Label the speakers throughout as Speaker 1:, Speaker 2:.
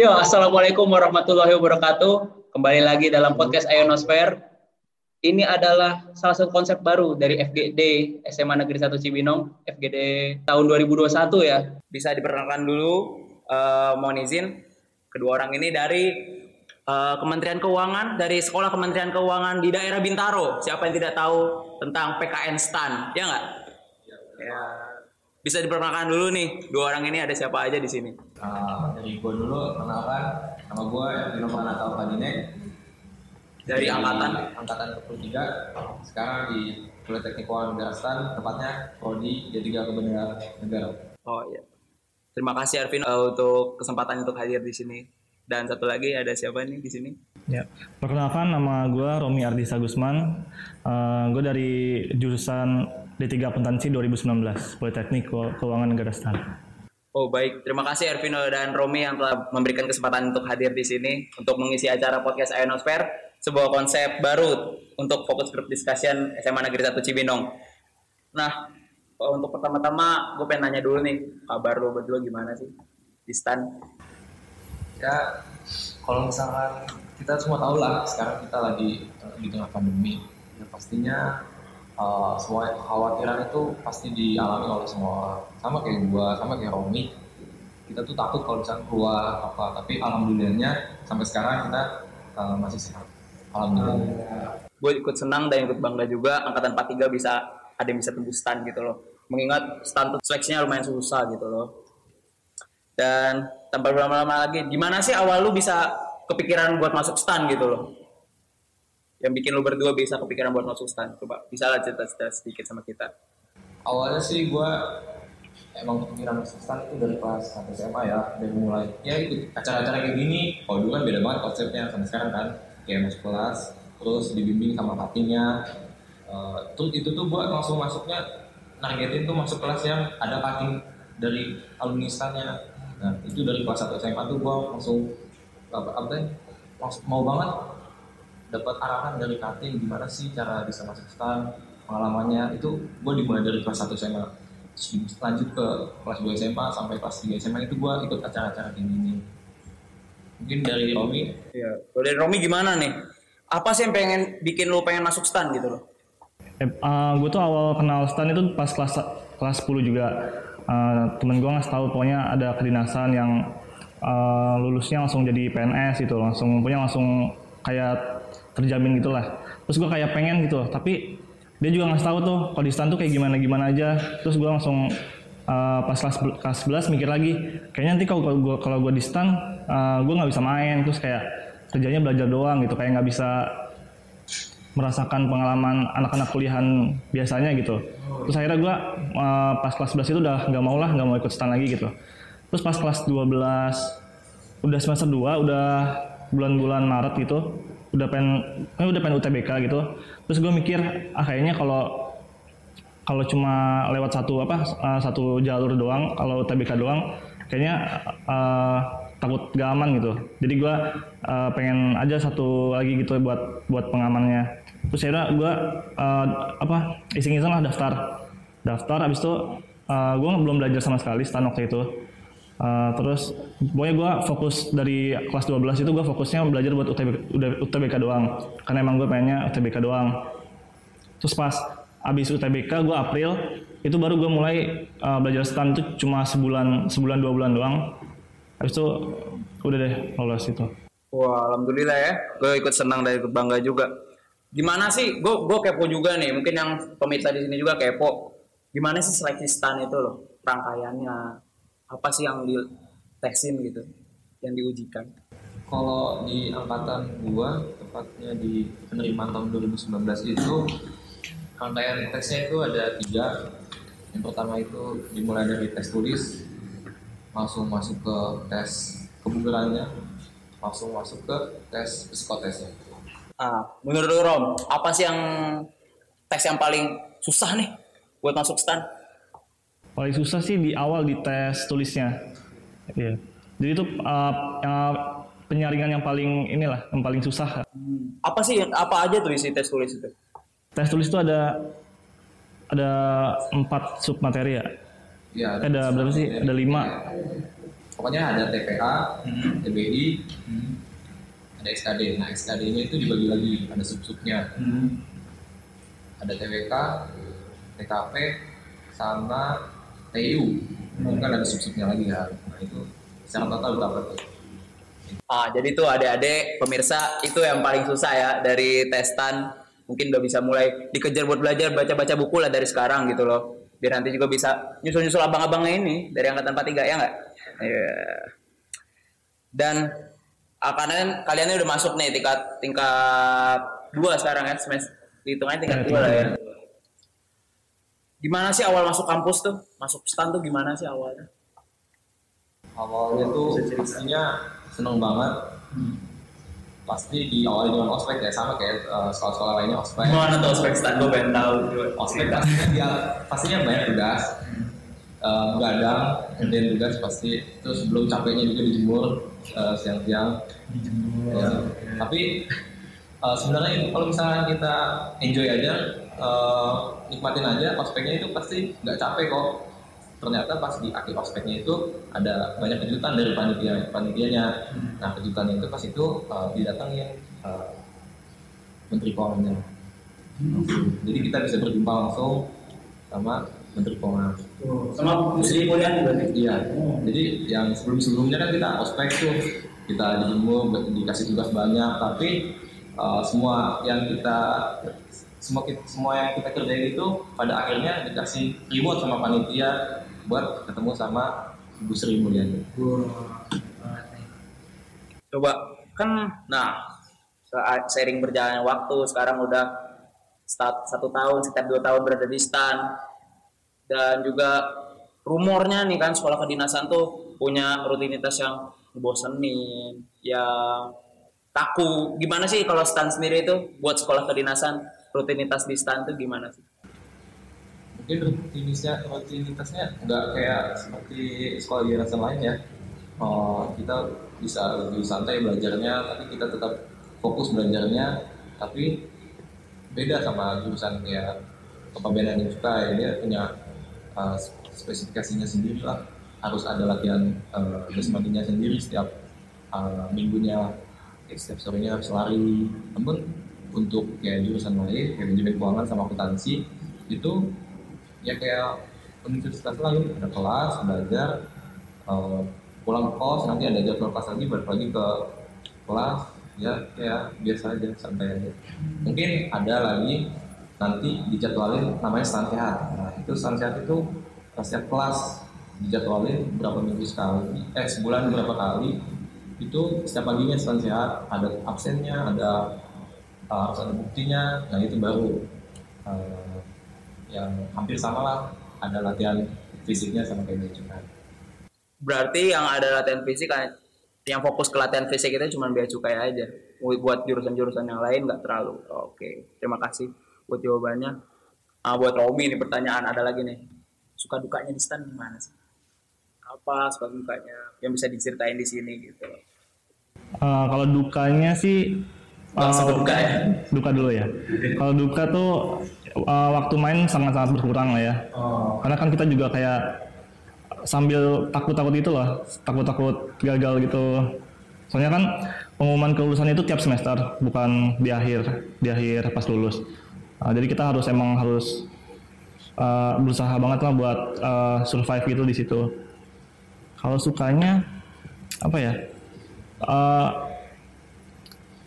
Speaker 1: Yo, assalamualaikum warahmatullahi wabarakatuh. Kembali lagi dalam podcast Ionosphere. Ini adalah salah satu konsep baru dari FGD SMA Negeri 1 Cibinong, FGD tahun 2021 ya.
Speaker 2: Bisa diperkenalkan dulu, uh, mohon izin, kedua orang ini dari uh, Kementerian Keuangan, dari Sekolah Kementerian Keuangan di daerah Bintaro. Siapa yang tidak tahu tentang PKN STAN, ya nggak? Ya. Bisa diperkenalkan dulu nih, dua orang ini ada siapa aja di sini?
Speaker 3: Uh, dari gue dulu, kenalkan nama gue Dino Pranata Padine
Speaker 2: dari angkatan
Speaker 3: angkatan ke-23 sekarang di Politeknik Keuangan Negara Stan tepatnya prodi D3 Kebenaran Negara.
Speaker 2: Oh iya. Terima kasih Arvin uh, untuk kesempatan untuk hadir di sini. Dan satu lagi ada siapa nih di sini?
Speaker 4: Ya, perkenalkan nama gue Romi Ardisa Gusman. Uh, gue dari jurusan D3 Akuntansi 2019 Politeknik Keuangan Negara Stan.
Speaker 2: Oh baik, terima kasih Ervino dan Romi yang telah memberikan kesempatan untuk hadir di sini untuk mengisi acara podcast Ionosphere, sebuah konsep baru untuk fokus group discussion SMA Negeri 1 Cibinong. Nah, untuk pertama-tama gue pengen nanya dulu nih, kabar lo berdua gimana sih di stan?
Speaker 3: Ya, kalau misalkan kita semua tahu lah sekarang kita lagi di tengah pandemi, ya pastinya uh, semua kekhawatiran itu pasti dialami oleh semua orang. Sama kayak gua sama kayak Romi. Kita tuh takut kalau misalnya keluar apa. Tapi alhamdulillahnya sampai sekarang kita uh, masih sehat. Alhamdulillah.
Speaker 2: Gue ikut senang dan ikut bangga juga angkatan 43 bisa ada yang bisa tembus stan gitu loh. Mengingat stan seleksinya lumayan susah gitu loh. Dan tanpa berlama-lama lagi gimana sih awal lu bisa kepikiran buat masuk stan gitu loh yang bikin lu berdua bisa kepikiran buat masuk stan? Coba bisa lah cerita-cerita sedikit sama kita.
Speaker 3: Awalnya sih gue emang kepikiran masuk stan itu dari kelas 1 SMA ya, dari mulai ya ikut acara-acara kayak gini. Kalau dulu kan beda banget konsepnya sama sekarang kan, kayak masuk kelas, terus dibimbing sama patinya. Uh, itu tuh gue langsung masuknya nargetin tuh masuk kelas yang ada pating dari alumni stannya. Nah itu dari kelas 1 SMA tuh gue langsung apa, apa mau banget dapat arahan dari kating gimana sih cara bisa masuk stan pengalamannya. Itu gue dimulai dari kelas 1 SMA terus lanjut ke kelas 2 SMA sampai kelas 3 SMA itu gue ikut acara-acara kayak gini. Mungkin dari Romi?
Speaker 2: Iya dari Romi gimana nih? Apa sih yang pengen bikin lo pengen masuk stan gitu loh?
Speaker 4: Eh, uh, gue tuh awal kenal stan itu pas kelas kelas 10 juga. Uh, temen gue ngasih tahu pokoknya ada kedinasan yang uh, lulusnya langsung jadi PNS gitu langsung punya langsung kayak terjamin gitulah terus gue kayak pengen gitu tapi dia juga ngasih tahu tuh kalau di stand tuh kayak gimana gimana aja. Terus gue langsung uh, pas kelas kelas 11 mikir lagi kayaknya nanti kalau gue kalau gue di stand uh, gue nggak bisa main. Terus kayak kerjanya belajar doang gitu kayak nggak bisa merasakan pengalaman anak-anak kuliahan biasanya gitu. Terus akhirnya gue uh, pas kelas 11 itu udah nggak mau lah nggak mau ikut stand lagi gitu. Terus pas kelas 12 udah semester 2 udah bulan-bulan Maret gitu udah pengen kan udah pengen UTBK gitu. Terus gue mikir ah kayaknya kalau kalau cuma lewat satu apa uh, satu jalur doang kalau UTBK doang kayaknya uh, takut gak aman gitu. Jadi gue uh, pengen aja satu lagi gitu buat buat pengamannya. Terus akhirnya gue uh, apa iseng-iseng lah daftar. Daftar abis itu uh, gue belum belajar sama sekali waktu itu Uh, terus pokoknya gue fokus dari kelas 12 itu gue fokusnya belajar buat UTBK, UTBK doang. Karena emang gue pengennya UTBK doang. Terus pas abis UTBK gue April itu baru gue mulai uh, belajar stand itu cuma sebulan sebulan dua bulan doang. Habis itu udah deh lolos itu.
Speaker 2: Wah alhamdulillah ya. Gue ikut senang dan ikut bangga juga. Gimana sih? Gue gue kepo juga nih. Mungkin yang pemirsa di sini juga kepo. Gimana sih seleksi stand itu loh? Rangkaiannya apa sih yang di tesin gitu yang diujikan?
Speaker 3: Kalau di angkatan gua tepatnya di penerimaan tahun 2019 itu rangkaian tesnya itu ada tiga. Yang pertama itu dimulai dari tes tulis langsung masuk ke tes kebugarannya langsung masuk ke tes psikotesnya.
Speaker 2: Ah menurut Rom apa sih yang tes yang paling susah nih buat masuk stand
Speaker 4: paling susah sih di awal di tes tulisnya. Yeah. jadi itu uh, uh, penyaringan yang paling inilah yang paling susah.
Speaker 2: Hmm. apa sih apa aja tuh isi tes tulis itu?
Speaker 4: Tes tulis itu ada ada empat sub materi ya, ya ada, ada berapa sih? ada lima.
Speaker 3: Pokoknya ada TPA, TBI, ada SKD. Nah SKD-nya itu dibagi lagi, ada sub-subnya. Ada TWK, TKP, sama TU. Itu kan ada sub-subnya lagi ya. Nah itu secara total berapa tuh?
Speaker 2: Ah, jadi tuh adik-adik pemirsa itu yang paling susah ya dari testan mungkin udah bisa mulai dikejar buat belajar baca-baca buku lah dari sekarang gitu loh biar nanti juga bisa nyusul-nyusul abang-abangnya ini dari angkatan 43 ya nggak? Iya. Dan ah, karena kalian udah masuk nih tingkat tingkat dua sekarang ya semester hitungannya tingkat dua lah ya. Gimana sih awal masuk kampus tuh? Masuk stan tuh gimana sih awalnya?
Speaker 3: awalnya tuh pastinya seneng banget pasti di awal dengan ospek ya sama kayak eh, sekolah-sekolah lainnya ospek
Speaker 2: Gimana tuh ospek stan? Gue pengen tahu.
Speaker 3: ospek pastinya dia pastinya banyak tugas Eh, begadang kemudian tugas pasti terus belum capeknya juga dijemur eh, siang-siang Ya. tapi eh, sebenarnya kalau misalnya kita enjoy aja eh, nikmatin aja ospeknya itu pasti nggak capek kok. Ternyata pas di akhir ospeknya itu ada banyak kejutan dari panitia panitianya. Nah kejutan itu pas itu eh, didatengin eh, menteri keuangannya jadi kita bisa berjumpa langsung sama menteri keuangan
Speaker 2: Sama Sri Mulyani berarti.
Speaker 3: Iya. Jadi yang sebelum-sebelumnya kan kita ospek tuh. Kita dijemur dikasih tugas banyak. Tapi uh, semua yang kita semua kita, semua yang kita kerjain itu pada akhirnya dikasih reward sama panitia buat ketemu sama Ibu Sri Mulyani.
Speaker 2: Coba kan, nah saat sering berjalannya waktu sekarang udah start satu tahun sekitar dua tahun berada di stan dan juga rumornya nih kan sekolah kedinasan tuh punya rutinitas yang bosenin, yang kaku. Gimana sih kalau stan sendiri itu buat sekolah kedinasan rutinitas di stan tuh gimana sih?
Speaker 3: Mungkin rutinitasnya rutinitasnya nggak kayak seperti sekolah yayasan lain ya. Oh, kita bisa lebih santai belajarnya, tapi kita tetap fokus belajarnya. Tapi beda sama jurusan kayak kepabeanan dan cukai dia punya uh, spesifikasinya sendiri lah harus ada latihan uh, sendiri setiap uh, minggunya setiap sorenya harus lari namun untuk kayak jurusan lain kayak manajemen keuangan sama akuntansi itu ya kayak universitas lain ada kelas belajar uh, pulang kos nanti ada jadwal kelas lagi balik lagi ke kelas ya kayak biasa aja santai aja. Mungkin ada lagi nanti dijadwalin namanya stand nah itu stand itu setiap kelas dijadwalin berapa minggu sekali eh sebulan berapa kali itu setiap paginya stand ada absennya ada uh, harus ada buktinya nah itu baru uh, yang hampir sama lah ada latihan fisiknya sama kayak gitu kan
Speaker 2: Berarti yang ada latihan fisik kan yang fokus ke latihan fisik itu cuma bea cukai aja. Buat jurusan-jurusan yang lain nggak terlalu. Oke, terima kasih buat jawabannya. Ah, buat Robi nih pertanyaan ada lagi nih. Suka dukanya di stan gimana sih? Apa suka dukanya yang bisa diceritain di sini gitu.
Speaker 4: Eh, kalau dukanya sih
Speaker 2: Langsung ke duka ya.
Speaker 4: duka dulu ya. Kalau duka tuh eh, waktu main sangat-sangat berkurang lah ya. Karena kan kita juga kayak sambil takut-takut itu loh, takut-takut gagal gitu. Soalnya kan pengumuman kelulusan itu tiap semester, bukan di akhir, di akhir pas lulus. Nah, jadi kita harus emang harus eh, berusaha banget lah buat eh, survive gitu di situ. Kalau sukanya apa ya? Eh,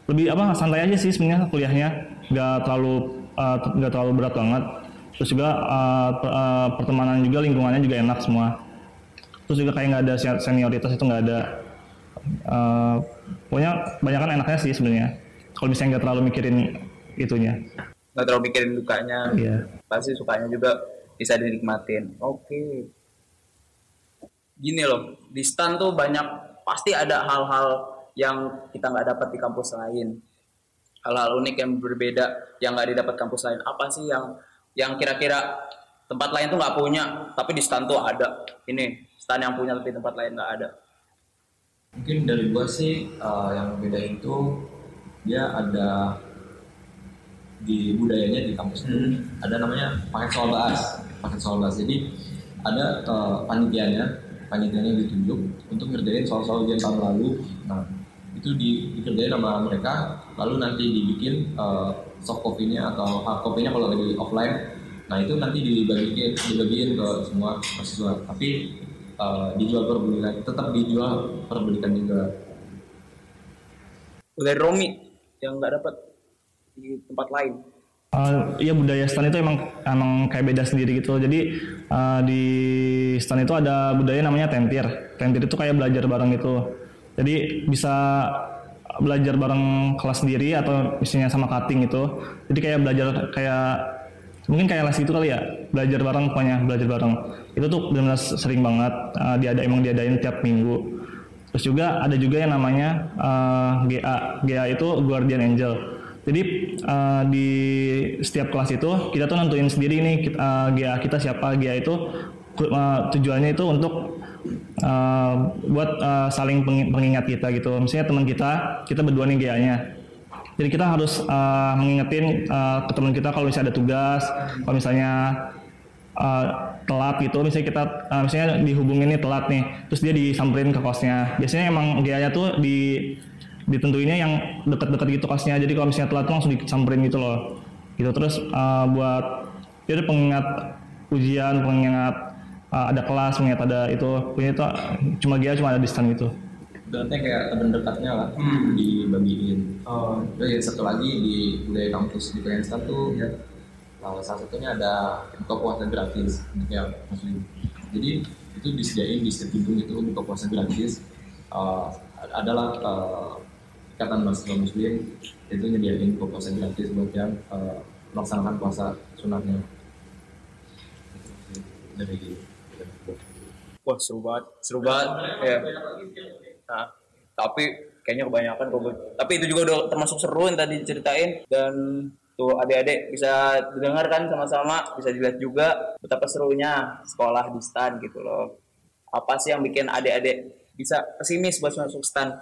Speaker 4: lebih apa santai aja sih sebenarnya kuliahnya nggak terlalu uh, nggak terlalu berat banget terus juga uh, per- uh, pertemanan juga lingkungannya juga enak semua terus juga kayak nggak ada sen- senioritas itu nggak ada Uh, pokoknya banyak kan enaknya sih sebenarnya kalau misalnya nggak terlalu mikirin itunya
Speaker 2: Nggak terlalu mikirin dukanya.
Speaker 4: Iya.
Speaker 2: Pasti sukanya juga bisa dinikmatin. Oke. Gini loh, di stan tuh banyak pasti ada hal-hal yang kita nggak dapat di kampus lain. Hal-hal unik yang berbeda yang nggak didapat kampus lain. Apa sih yang yang kira-kira tempat lain tuh nggak punya, tapi di stan tuh ada. Ini stan yang punya tapi tempat lain nggak ada.
Speaker 3: mungkin dari gua sih uh, yang beda itu dia ada di budayanya di kampus itu ada namanya paket soal bahas paket soal bahas jadi ada uh, panitianya panitianya ditunjuk untuk ngerjain soal-soal ujian tahun lalu nah itu di, dikerjain sama mereka lalu nanti dibikin uh, soft copy-nya atau hard copy-nya kalau lagi offline nah itu nanti dibagiin dibagiin ke semua mahasiswa tapi uh, dijual per bulan tetap dijual per belikan juga
Speaker 2: dari Romi yang nggak dapat di tempat lain
Speaker 4: Uh, iya budaya stan itu emang emang kayak beda sendiri gitu. Jadi uh, di stan itu ada budaya namanya tentir. Tentir itu kayak belajar bareng gitu. Jadi bisa belajar bareng kelas sendiri atau misalnya sama cutting itu. Jadi kayak belajar kayak mungkin kayak les itu kali ya. Belajar bareng pokoknya belajar bareng. Itu tuh benar-benar sering banget. Uh, dia ada emang diadain tiap minggu. Terus juga ada juga yang namanya uh, GA. GA itu Guardian Angel jadi uh, di setiap kelas itu kita tuh nentuin sendiri nih uh, GA kita siapa. GA itu uh, tujuannya itu untuk uh, buat uh, saling pengingat kita gitu. Misalnya teman kita, kita berdua nih GA-nya. Jadi kita harus uh, mengingetin uh, ke teman kita kalau misalnya ada tugas, kalau misalnya uh, telat gitu, misalnya kita uh, misalnya dihubungin nih telat nih, terus dia disamperin ke kosnya. Biasanya emang GA-nya tuh di ditentuinnya yang dekat-dekat gitu kosnya jadi kalau misalnya telat langsung disamperin gitu loh gitu terus uh, buat jadi pengingat ujian pengingat uh, ada kelas pengingat ada itu. Punya itu cuma dia cuma ada di stand gitu.
Speaker 3: Berarti kayak teman dekatnya lah hmm. dibagiin. Oh. terus satu lagi di budaya kampus di Kalimantan tuh ya. Nah, salah satunya ada buka puasa gratis. Yang muslim jadi itu disediain di setiap gedung itu buka puasa gratis. Uh, adalah uh, ikatan mahasiswa muslim itu nyediain puasa gratis buat yang uh, melaksanakan puasa sunatnya. Dari
Speaker 2: wah seru banget. Seru banget. Ya nah tapi kayaknya kebanyakan kok tapi itu juga udah termasuk seru yang tadi diceritain. Dan tuh adik-adik bisa didengarkan sama-sama. Bisa dilihat juga betapa serunya sekolah di stan gitu loh. Apa sih yang bikin adik-adik bisa pesimis buat masuk stan?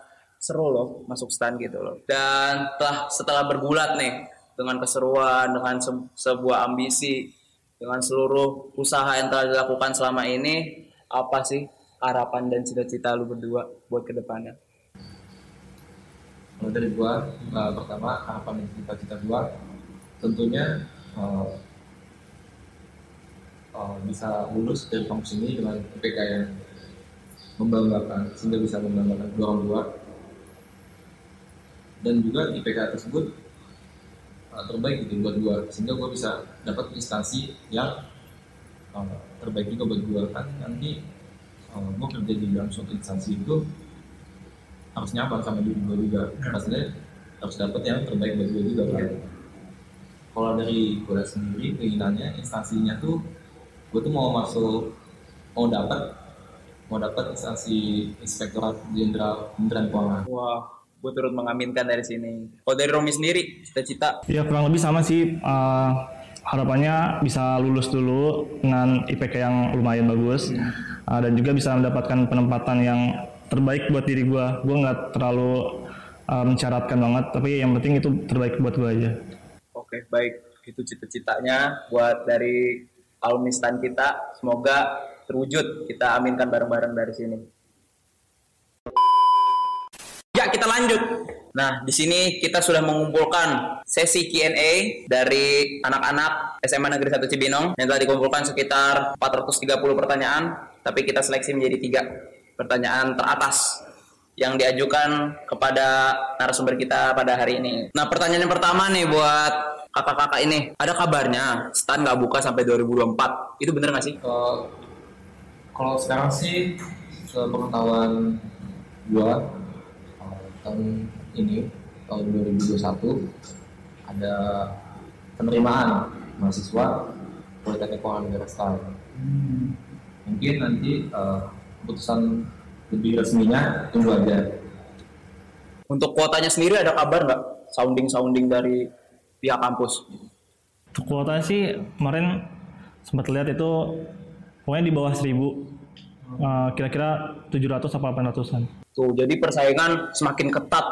Speaker 2: Seru loh masuk stand gitu loh. Dan telah setelah bergulat nih dengan keseruan, dengan se sebuah ambisi, dengan seluruh usaha yang telah dilakukan selama ini, apa sih harapan dan cita-cita lu berdua buat ke depannya?
Speaker 3: Kalau dari gua, uh, pertama harapan dan cita-cita gua tentunya uh, uh, bisa lulus dari kampus ini dengan IPK yang membanggakan sehingga bisa membanggakan dua orang tua dan juga IPK tersebut uh, terbaik gitu buat gue sehingga gue bisa dapat instansi yang uh, terbaik juga buat gue kan nanti uh, gue kerja di dalam suatu instansi itu harus nyaman sama diri gue juga pastinya harus dapat yang terbaik buat gue juga kan kalau dari gue sendiri keinginannya instansinya tuh gue tuh mau masuk mau dapat mau dapat instansi inspektorat jenderal kementerian keuangan
Speaker 2: wah gue turut mengaminkan dari sini. Kalau dari Romi sendiri, cita-cita?
Speaker 4: Ya kurang lebih sama sih. Uh, harapannya bisa lulus dulu dengan IPK yang lumayan bagus uh, dan juga bisa mendapatkan penempatan yang terbaik buat diri gue. Gue nggak terlalu uh, mencaratkan banget, tapi yang penting itu terbaik buat gue aja.
Speaker 2: Oke, baik. Itu cita-citanya buat dari alumni stan kita. Semoga terwujud. Kita aminkan bareng-bareng dari sini. Ya, kita lanjut. Nah, di sini kita sudah mengumpulkan sesi Q&A dari anak-anak SMA Negeri 1 Cibinong yang telah dikumpulkan sekitar 430 pertanyaan, tapi kita seleksi menjadi tiga pertanyaan teratas yang diajukan kepada narasumber kita pada hari ini. Nah, pertanyaan yang pertama nih buat kakak-kakak ini, ada kabarnya stan nggak buka sampai 2024. Itu bener nggak sih?
Speaker 3: Uh, kalau sekarang sih sepengetahuan gua tahun ini tahun 2021 ada penerimaan mahasiswa Politeknik Keuangan Negara. Hmm. Mungkin nanti uh, keputusan lebih resminya tunggu aja.
Speaker 2: Untuk kuotanya sendiri ada kabar nggak? Sounding-sounding dari pihak kampus?
Speaker 4: Untuk kuotanya sih kemarin sempat lihat itu pokoknya di bawah 1000 uh, kira-kira 700 atau 800-an.
Speaker 2: Tuh, jadi persaingan semakin ketat.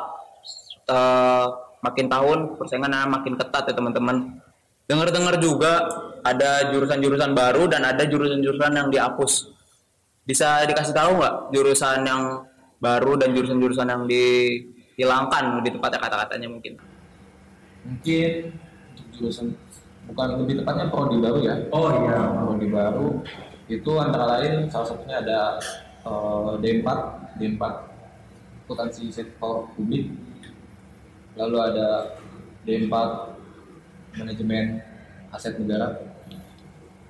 Speaker 2: Uh, makin tahun persaingannya makin ketat ya teman-teman. Dengar-dengar juga ada jurusan-jurusan baru dan ada jurusan-jurusan yang dihapus. bisa dikasih tahu nggak jurusan yang baru dan jurusan-jurusan yang dihilangkan lebih tepatnya kata-katanya mungkin?
Speaker 3: Mungkin jurusan bukan lebih tepatnya prodi baru ya?
Speaker 2: Oh iya.
Speaker 3: Prodi baru. Itu antara lain salah satunya ada eh, D4 D4 akuntansi sektor publik lalu ada D4 manajemen aset negara.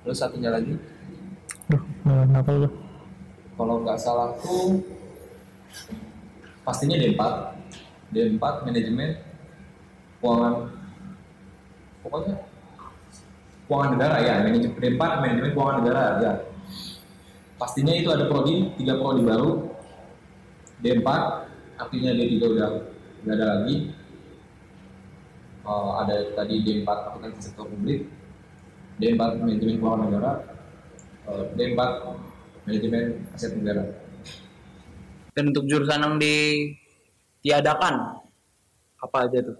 Speaker 3: Terus satunya lagi?
Speaker 4: Duh, kenapa lu?
Speaker 3: kalau nggak salah tuh pastinya D4 D4 manajemen keuangan pokoknya keuangan negara ya. Manajemen D4 manajemen keuangan negara ya. Pastinya itu ada prodi tiga prodi baru. D4 artinya D3 udah nggak ada lagi Eh, ada tadi D4 akuntansi sektor publik D4 manajemen keuangan negara eh, D4 manajemen aset negara
Speaker 2: dan untuk jurusan yang ditiadakan apa aja tuh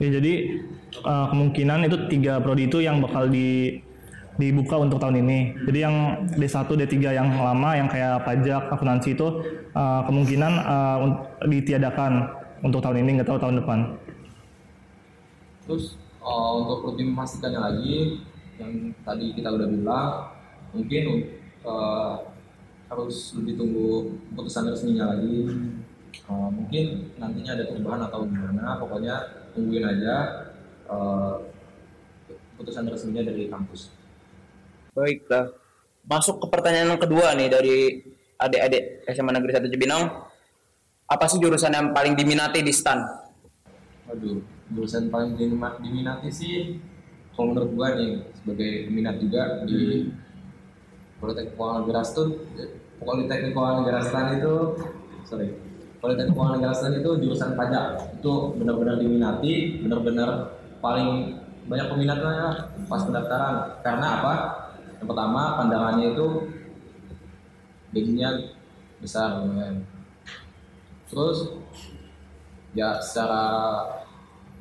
Speaker 4: Ya, jadi uh, kemungkinan itu tiga prodi itu yang bakal di dibuka untuk tahun ini. Jadi yang D1, D3 yang lama yang kayak pajak, akuntansi itu uh, kemungkinan uh, ditiadakan untuk tahun ini nggak tahu tahun depan.
Speaker 3: Terus eh, untuk lebih memastikannya lagi, yang tadi kita udah bilang, mungkin eh, harus lebih tunggu keputusan resminya lagi. Eh, mungkin nantinya ada perubahan atau gimana, pokoknya tungguin aja eh, keputusan resminya dari kampus.
Speaker 2: baiklah masuk ke pertanyaan yang kedua nih dari adik-adik SMA Negeri 1 Cibinong apa sih jurusan yang paling diminati di STAN
Speaker 3: Aduh, jurusan paling diminati sih, kalau menurut gua nih sebagai peminat juga di Politeknik Keuangan Negara Stan, Politeknik Keuangan Negara itu, sorry, Politeknik Keuangan Negara itu jurusan pajak itu benar-benar diminati, benar-benar paling banyak peminatnya pas pendaftaran. Karena apa? Yang pertama pandangannya itu gajinya besar, lumayan. Terus ya secara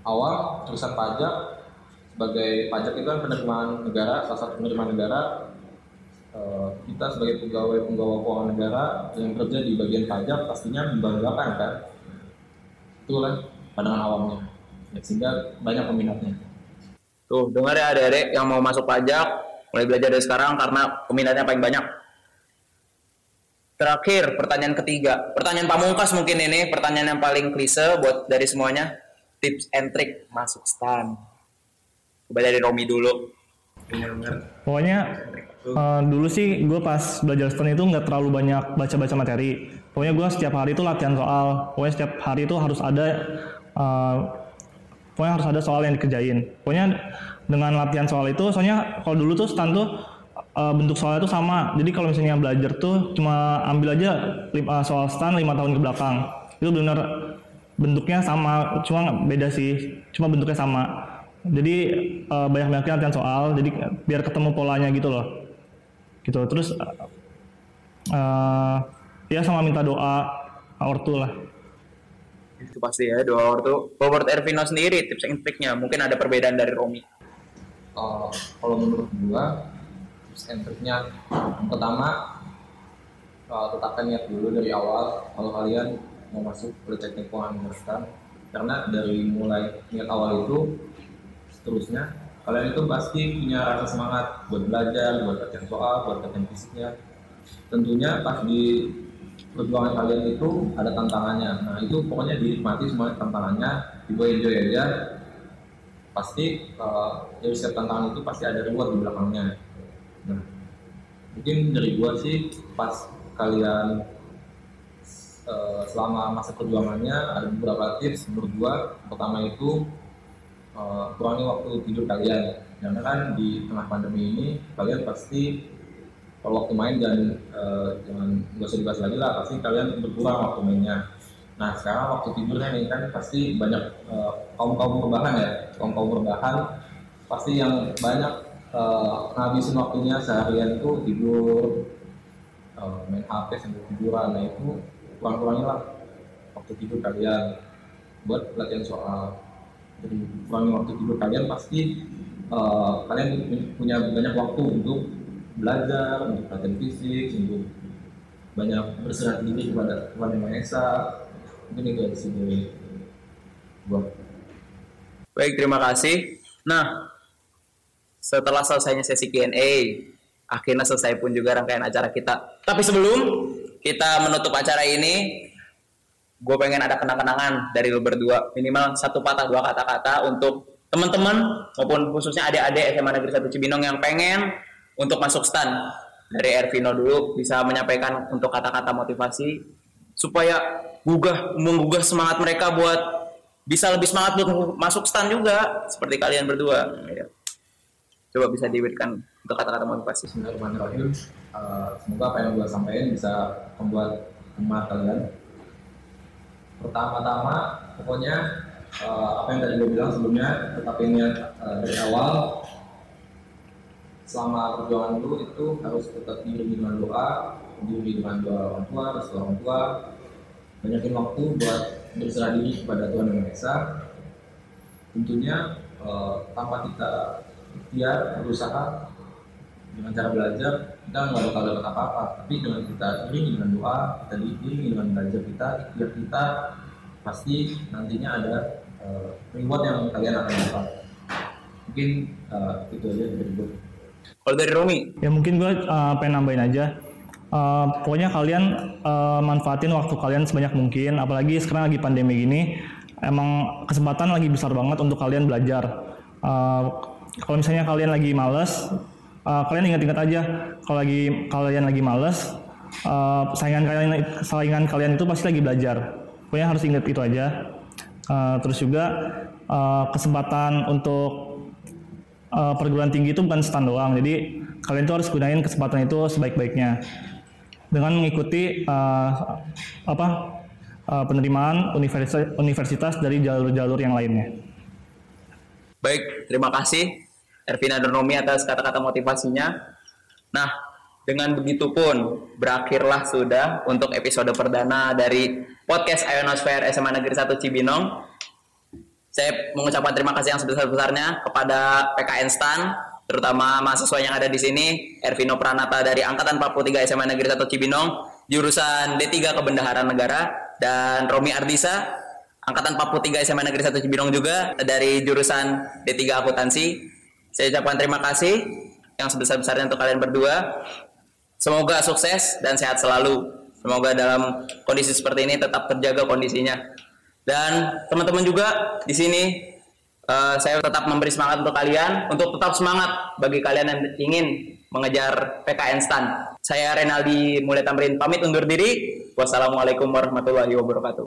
Speaker 3: awal jurusan pajak sebagai pajak itu kan penerimaan negara salah satu penerimaan negara. Eh, kita sebagai pegawai penggawa keuangan negara yang kerja di bagian pajak pastinya membanggakan kan? Itulah pandangan awamnya. Ya, sehingga banyak peminatnya.
Speaker 2: Tuh dengar ya adik-adik yang mau masuk pajak mulai belajar dari sekarang karena peminatnya paling banyak terakhir pertanyaan ketiga pertanyaan pamungkas mungkin ini pertanyaan yang paling klise buat dari semuanya tips and trick masuk STAN coba dari Romi dulu
Speaker 4: Pokoknya uh, dulu sih gue pas belajar STAN itu nggak terlalu banyak baca-baca materi. Pokoknya gue setiap hari itu latihan soal. Pokoknya setiap hari itu harus ada uh, pokoknya harus ada soal yang dikerjain. Pokoknya dengan latihan soal itu, soalnya kalau dulu tuh STAN tuh uh, bentuk soalnya tuh sama. Jadi kalau misalnya belajar tuh cuma ambil aja uh, soal STAN lima tahun ke belakang. Itu benar bentuknya sama, cuma beda sih. Cuma bentuknya sama. Jadi uh, banyak-banyak latihan soal, jadi biar ketemu polanya gitu loh. Gitu. Terus uh, ya sama minta doa ortu lah.
Speaker 2: itu pasti ya doa ortu Robert Ervino sendiri tips and tricknya mungkin ada perbedaan dari Romi
Speaker 3: Eh, kalau menurut gua tips and triknya pertama eh, tetapkan niat dulu dari awal. Kalau kalian mau masuk politeknik keuangan universitas karena dari mulai niat awal itu seterusnya kalian itu pasti punya rasa semangat buat belajar buat latihan soal buat latihan fisiknya. Tentunya pas di perjuangan kalian itu ada tantangannya. Nah itu pokoknya dinikmati semua tantangannya dibawa enjoy aja. Pasti uh, dari setiap tantangan itu pasti ada reward di belakangnya. Nah, mungkin dari gua sih pas kalian uh, selama masa perjuangannya ada beberapa tips menurut gua. Pertama itu uh, kurangi waktu tidur kalian. Karena kan di tengah pandemi ini kalian pasti kalau waktu main dan uh, jangan nggak usah dibahas lagi lah pasti kalian berkurang waktu mainnya Nah sekarang waktu tidurnya nih kan pasti banyak kaum kaum perubahan ya kaum kaum perubahan pasti yang banyak eh, ngabisin waktunya seharian itu tidur. Eh, main HP sambil tiduran. Nah itu kurang-kurangin lah waktu tidur kalian. Buat latihan soal. Jadi kurangi waktu tidur kalian pasti eh, kalian punya banyak waktu untuk belajar untuk latihan fisik untuk banyak berserah diri kepada Tuhan Yang Maha Esa. Mungkin itu dari gua.
Speaker 2: Baik, terima kasih. Nah, setelah selesainya sesi Q&A, akhirnya selesai pun juga rangkaian acara kita. Tapi sebelum kita menutup acara ini, gue pengen ada kenang-kenangan dari lo berdua. Minimal satu patah dua kata-kata untuk teman-teman maupun khususnya adik-adik SMA Negeri 1 Cibinong yang pengen untuk masuk stan. Dari Ervino dulu bisa menyampaikan untuk kata-kata motivasi supaya gugah menggugah semangat mereka buat bisa lebih semangat buat masuk stan juga seperti kalian berdua. Coba bisa diberikan untuk kata-kata motivasi.
Speaker 3: Bismillahirrahmanirrahim. Eh, semoga apa yang gue sampaikan bisa membuat semangat kalian pertama-tama pokoknya eh, apa yang tadi gue bilang sebelumnya tetap ingat eh, dari awal selama perjuangan lu itu harus tetap diiringi dengan doa diiringi dengan doa orang tua restu orang tua. Banyakin waktu buat berserah diri kepada Tuhan Yang Maha Esa. Tentunya eh, tanpa kita ikhtiar berusaha dengan cara belajar kita nggak bakal dapat apa-apa tapi dengan kita iringi dengan doa kita diiringi dengan belajar kita ikhtiar kita pasti nantinya ada eh, reward yang kalian akan dapat mungkin eh, itu aja dari gue
Speaker 2: Kalau dari Romi,
Speaker 4: Ya mungkin gue uh, pengen nambahin aja. Uh, pokoknya kalian uh, manfaatin waktu kalian sebanyak mungkin. Apalagi sekarang lagi pandemi gini, emang kesempatan lagi besar banget untuk kalian belajar. Uh, kalau misalnya kalian lagi males, uh, kalian ingat-ingat aja. Kalau lagi kalian lagi males, uh, saingan kalian saingan kalian itu pasti lagi belajar. Pokoknya harus ingat itu aja. Uh, terus juga uh, kesempatan untuk uh, perguruan tinggi itu bukan stand doang. Jadi kalian tuh harus gunain kesempatan itu sebaik-baiknya dengan mengikuti uh, apa uh, penerimaan universitas, universitas dari jalur-jalur yang lainnya.
Speaker 2: Baik terima kasih Ervina dan Romi atas kata-kata motivasinya. Nah, dengan begitu pun berakhirlah sudah untuk episode perdana dari podcast Ionosphere SMA Negeri 1 Cibinong. Saya mengucapkan terima kasih yang sebesar-besarnya kepada PKN STAN, terutama mahasiswa yang ada di sini, Ervino Pranata dari Angkatan 43 SMA Negeri 1 Cibinong, jurusan D3 Kebendaharaan Negara, dan Romi Ardisa, Angkatan 43 SMA Negeri 1 Cibinong juga, dari jurusan D3 Akuntansi. Saya ucapkan terima kasih yang sebesar-besarnya untuk kalian berdua. Semoga sukses dan sehat selalu. Semoga dalam kondisi seperti ini tetap terjaga kondisinya. Dan teman-teman juga di sini eh, saya tetap memberi semangat untuk kalian untuk tetap semangat bagi kalian yang ingin mengejar PKN STAN. Saya Renaldi Mulai Tamrin pamit undur diri. Wassalamualaikum warahmatullahi wabarakatuh.